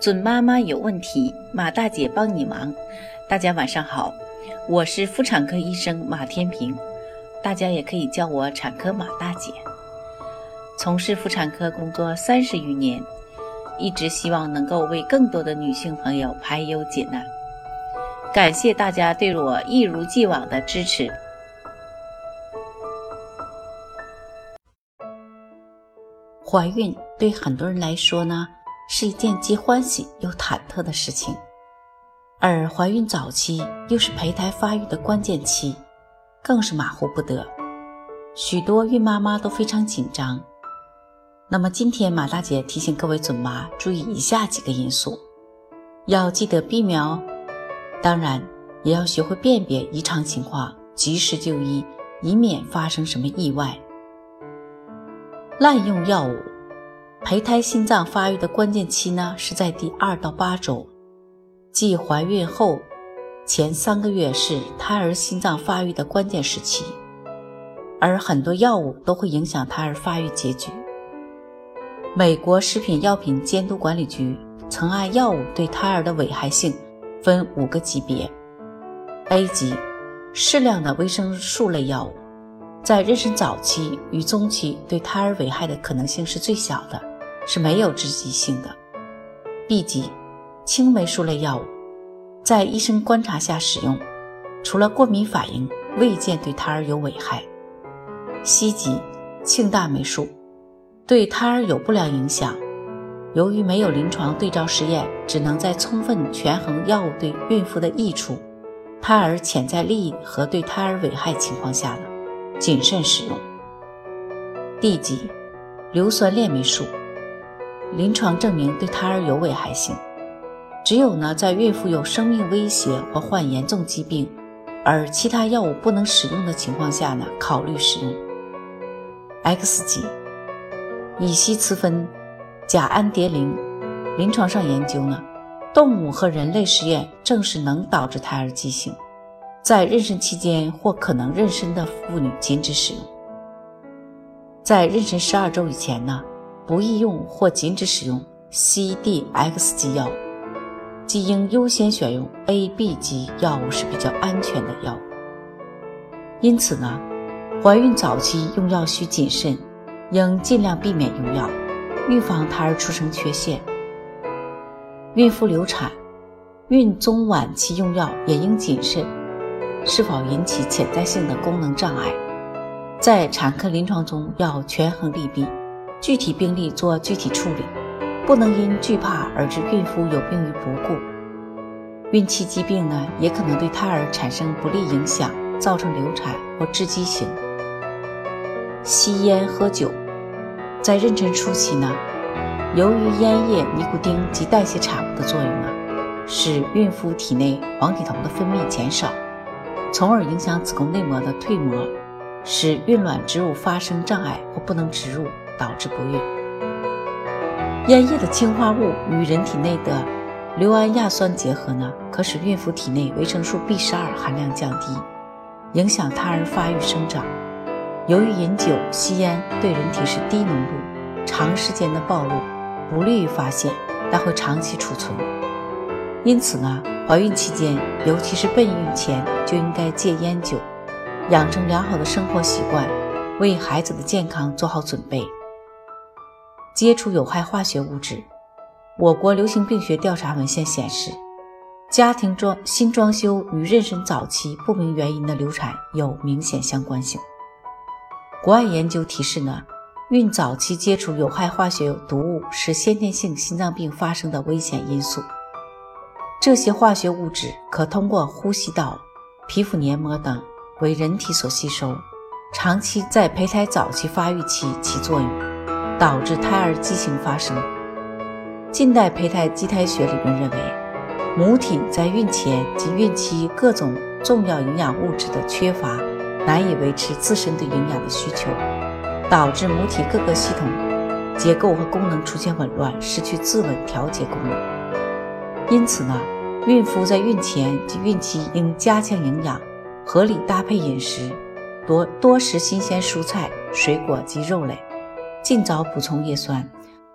准妈妈有问题，马大姐帮你忙。大家晚上好，我是妇产科医生马天平，大家也可以叫我产科马大姐。从事妇产科工作三十余年，一直希望能够为更多的女性朋友排忧解难。感谢大家对我一如既往的支持。怀孕对很多人来说呢，是一件既欢喜又忐忑的事情，而怀孕早期又是胚胎发育的关键期，更是马虎不得。许多孕妈妈都非常紧张。那么今天马大姐提醒各位准妈注意以下几个因素，要记得避免哦。当然，也要学会辨别异常情况，及时就医，以免发生什么意外。滥用药物，胚胎心脏发育的关键期呢是在第二到八周，即怀孕后前三个月是胎儿心脏发育的关键时期，而很多药物都会影响胎儿发育结局。美国食品药品监督管理局曾按药物对胎儿的危害性分五个级别：A 级，适量的维生素类药物。在妊娠早期与中期，对胎儿危害的可能性是最小的，是没有致畸性的。B 级，青霉素类药物，在医生观察下使用，除了过敏反应，未见对胎儿有危害。C 级，庆大霉素，对胎儿有不良影响，由于没有临床对照实验，只能在充分权衡药物对孕妇的益处、胎儿潜在利益和对胎儿危害情况下呢。谨慎使用。D 级硫酸链霉素，临床证明对胎儿有危害性，只有呢在孕妇有生命威胁或患严重疾病，而其他药物不能使用的情况下呢，考虑使用。X 级乙烯雌酚甲氨蝶呤，临床上研究呢，动物和人类实验证实能导致胎儿畸形。在妊娠期间或可能妊娠的妇女禁止使用。在妊娠十二周以前呢，不宜用或禁止使用 C、D、X 级药，即应优先选用 A、B 级药物是比较安全的药物。因此呢，怀孕早期用药需谨慎，应尽量避免用药，预防胎儿出生缺陷。孕妇流产、孕中晚期用药也应谨慎。是否引起潜在性的功能障碍？在产科临床中要权衡利弊，具体病例做具体处理，不能因惧怕而致孕妇有病于不顾。孕期疾病呢，也可能对胎儿产生不利影响，造成流产或致畸形。吸烟喝酒，在妊娠初期呢，由于烟叶、尼古丁及代谢产物的作用呢，使孕妇体内黄体酮的分泌减少。从而影响子宫内膜的蜕膜，使孕卵植入发生障碍或不能植入，导致不孕。烟叶的氰化物与人体内的硫胺亚酸结合呢，可使孕妇体内维生素 B 十二含量降低，影响胎儿发育生长。由于饮酒、吸烟对人体是低浓度，长时间的暴露不利于发现，但会长期储存。因此呢。怀孕期间，尤其是备孕前，就应该戒烟酒，养成良好的生活习惯，为孩子的健康做好准备。接触有害化学物质，我国流行病学调查文献显示，家庭装新装修与妊娠早期不明原因的流产有明显相关性。国外研究提示呢，孕早期接触有害化学毒物是先天性心脏病发生的危险因素。这些化学物质可通过呼吸道、皮肤黏膜等为人体所吸收，长期在胚胎早期发育期起作用，导致胎儿畸形发生。近代胚胎畸胎学理论认为，母体在孕前及孕期各种重要营养物质的缺乏，难以维持自身对营养的需求，导致母体各个系统结构和功能出现紊乱，失去自稳调节功能。因此呢，孕妇在孕前及孕期应加强营养，合理搭配饮食，多多食新鲜蔬菜、水果及肉类，尽早补充叶酸，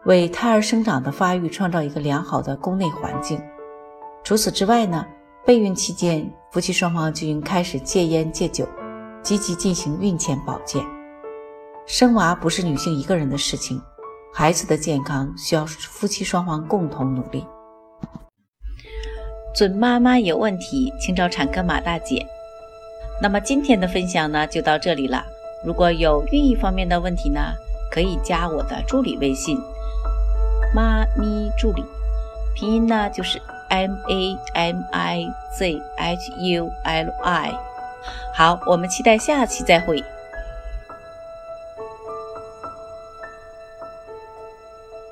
为胎儿生长的发育创造一个良好的宫内环境。除此之外呢，备孕期间夫妻双方就应开始戒烟戒酒，积极进行孕前保健。生娃不是女性一个人的事情，孩子的健康需要夫妻双方共同努力。准妈妈有问题，请找产科马大姐。那么今天的分享呢，就到这里了。如果有孕育方面的问题呢，可以加我的助理微信“妈咪助理”，拼音呢就是 M A M I Z H U L I。好，我们期待下期再会。